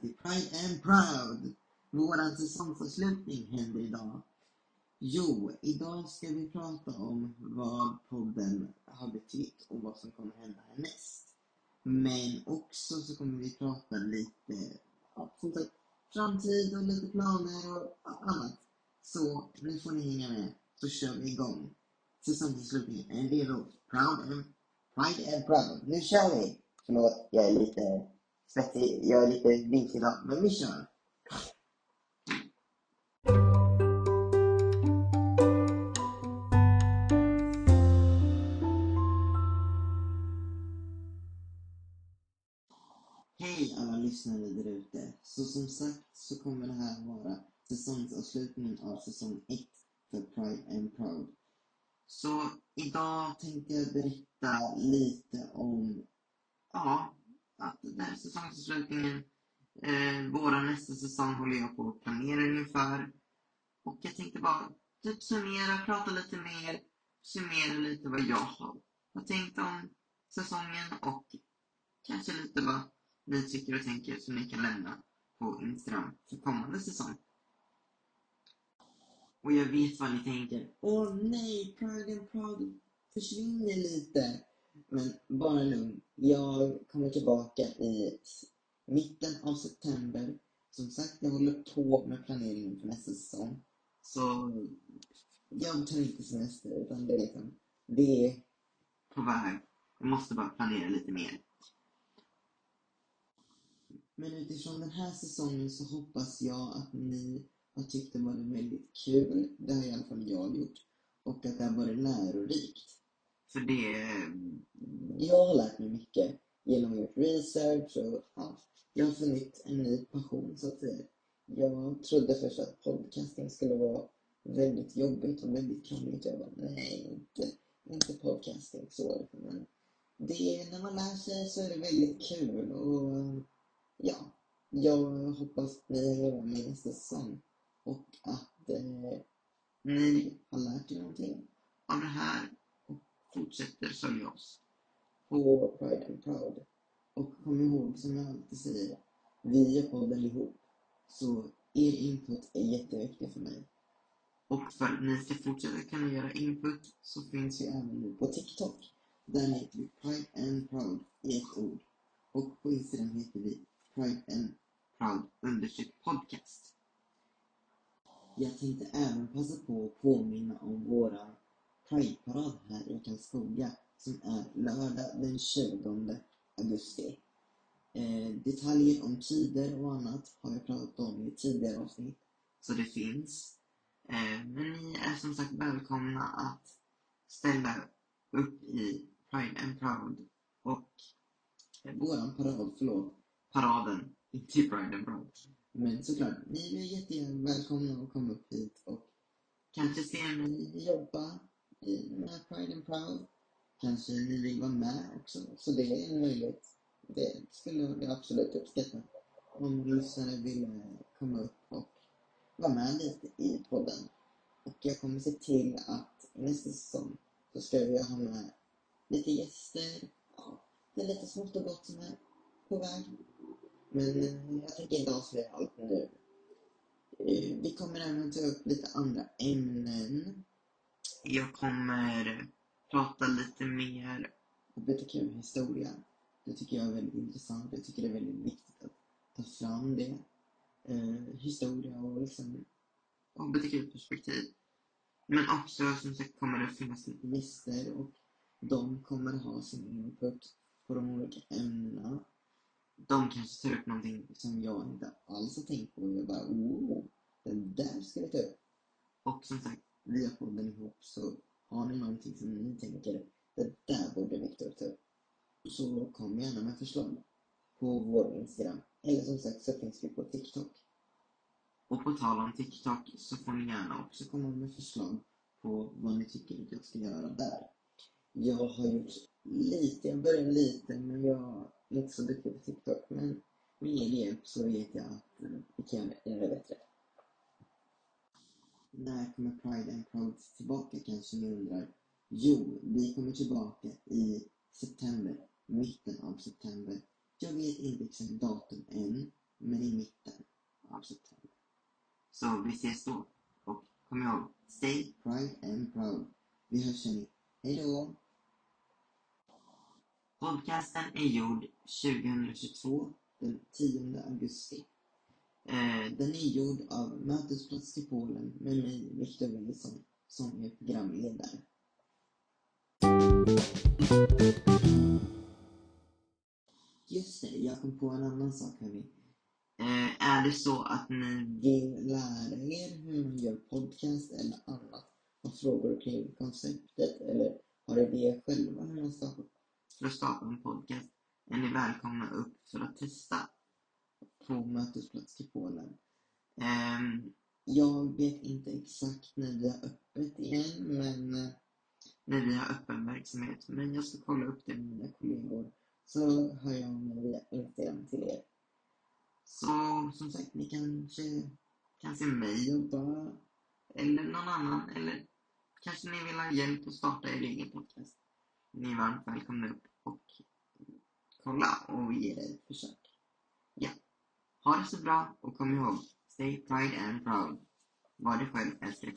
till Pride and Proud. Våran säsongsavslutning händer idag. Jo, idag ska vi prata om vad podden har betytt och vad som kommer hända härnäst. Men också så kommer vi prata lite, ja, som sagt, framtid och lite planer och annat. Så nu får ni hänga med, så kör vi igång. Säsongsavslutningen, är ni redo? Proud and, Pride and Proud. Nu kör vi! Förlåt, jag är lite svettig, jag är lite vinkig idag, men vi kör. Hej alla lyssnare där ute. Så som sagt så kommer det här vara säsongsavslutningen av säsong 1 för Pride and Proud. Så idag tänkte jag berätta lite om, ja, att den här säsongsavslutningen, eh, våra nästa säsong håller jag på att planera inför. Och jag tänkte bara typ summera, prata lite mer, summera lite vad jag har, har tänkt om säsongen och kanske lite vad ni tycker och tänker som ni kan lämna på Instagram för kommande säsong. Och jag vet vad ni tänker. Åh nej, Pride and Proud försvinner lite. Men bara lugn. Jag kommer tillbaka i mitten av september. Som sagt, jag håller på med planeringen för nästa säsong. Så jag tar inte semester, utan det är liksom, det är på väg. Jag måste bara planera lite mer. Men utifrån den här säsongen så hoppas jag att ni har tyckt det varit väldigt kul. Det har i alla fall jag gjort. Och att det har varit lärorikt. För det... Jag har lärt mig mycket genom att gjort research och ja, jag har funnit en ny passion så att säga. Jag trodde först att podcasting skulle vara väldigt jobbigt och väldigt krångligt. Jag bara, nej, inte, inte podcasting så. Men det, när man lär sig så är det väldigt kul och ja, jag hoppas att ni hänger med mig nästa säsong och att eh, ni har lärt er någonting av det här fortsätter följa oss på Pride and Proud. Och kom ihåg, som jag alltid säger, vi gör podden ihop. Så er input är jätteviktig för mig. Och för att ni ska fortsätta kunna göra input så finns vi även nu på TikTok. Där heter vi Pride and Proud i ett ord. Och på Instagram heter vi Pride and Proud understreck podcast. Jag tänkte även passa på att påminna om våra Pride-parad här i Karlskoga som är lördag den 20 augusti. Eh, detaljer om tider och annat har jag pratat om i tidigare avsnitt, så det finns. Eh, men ni är som sagt välkomna att ställa upp i Pride and Proud och eh, våran parad, förlåt, paraden, inte Pride and Proud. Men såklart, ni är jättegärna välkomna att komma upp hit och kanske se mig jobba med Pride and Proud. Kanske ni vill vara med också, så det är en möjlighet. Det skulle jag absolut uppskatta. Om lyssnare vill eh, komma upp och vara med lite i podden. Och jag kommer se till att nästa säsong så ska vi ha med lite gäster. Ja, det är lite smått och gott som är på väg. Men eh, jag tänker inte avslöja allt nu. Eh, vi kommer även ta upp lite andra ämnen. Jag kommer prata lite mer hbtq-historia. Det tycker jag är väldigt intressant. Jag tycker det är väldigt viktigt att ta fram det. Eh, historia och liksom hbtq-perspektiv. Men också som sagt kommer det finnas gäster och de kommer ha sin input på de olika ämnena de kanske tar upp någonting som jag inte alls har tänkt på. Och jag bara, oh, den där ska vi ta upp. Och som sagt, vi har podden ihop så har ni någonting som ni tänker, det där borde Viktor ta upp. Så kom gärna med förslag på vår Instagram. Eller som sagt så finns vi på TikTok. Och på tal om TikTok så får ni gärna också komma med förslag på vad ni tycker att jag ska göra där. Jag har gjort lite, jag började lite men jag är inte så duktig på TikTok, men med er hjälp så vet jag att vi kan göra det bättre. När kommer Pride and Proud tillbaka kanske ni undrar? Jo, vi kommer tillbaka i september, mitten av september. Jag vet inte exakt datum än, men i mitten av september. Så vi ses då. Och kom ihåg, stay pride and proud. Vi hörs hörni! Hej då! Podcasten är gjord 2022, den 10 augusti. Den är gjord av Mötesplats till Polen med mig, Viktor Wilson, som är programledare. Just det, jag kom på en annan sak hörni. Eh, är det så att ni vill lära er hur man gör podcast eller annat? Har frågor kring konceptet eller har idéer själva hur man skapar för att starta en podcast är ni välkomna upp för att testa på Mötesplats i Polen. Ehm, jag vet inte exakt när vi har öppet igen, men eh, när vi har öppen verksamhet. Men jag ska kolla upp det med mina kollegor, så hör jag mig via Instagram till er. Så som sagt, ni kanske kan se mig jobba, eller någon annan, eller kanske ni vill ha hjälp att starta er egen podcast. Ni är varmt välkomna upp och kolla och ge det ett försök. Ja. Ha det så bra och kom ihåg, stay pride and proud. Var dig själv, älska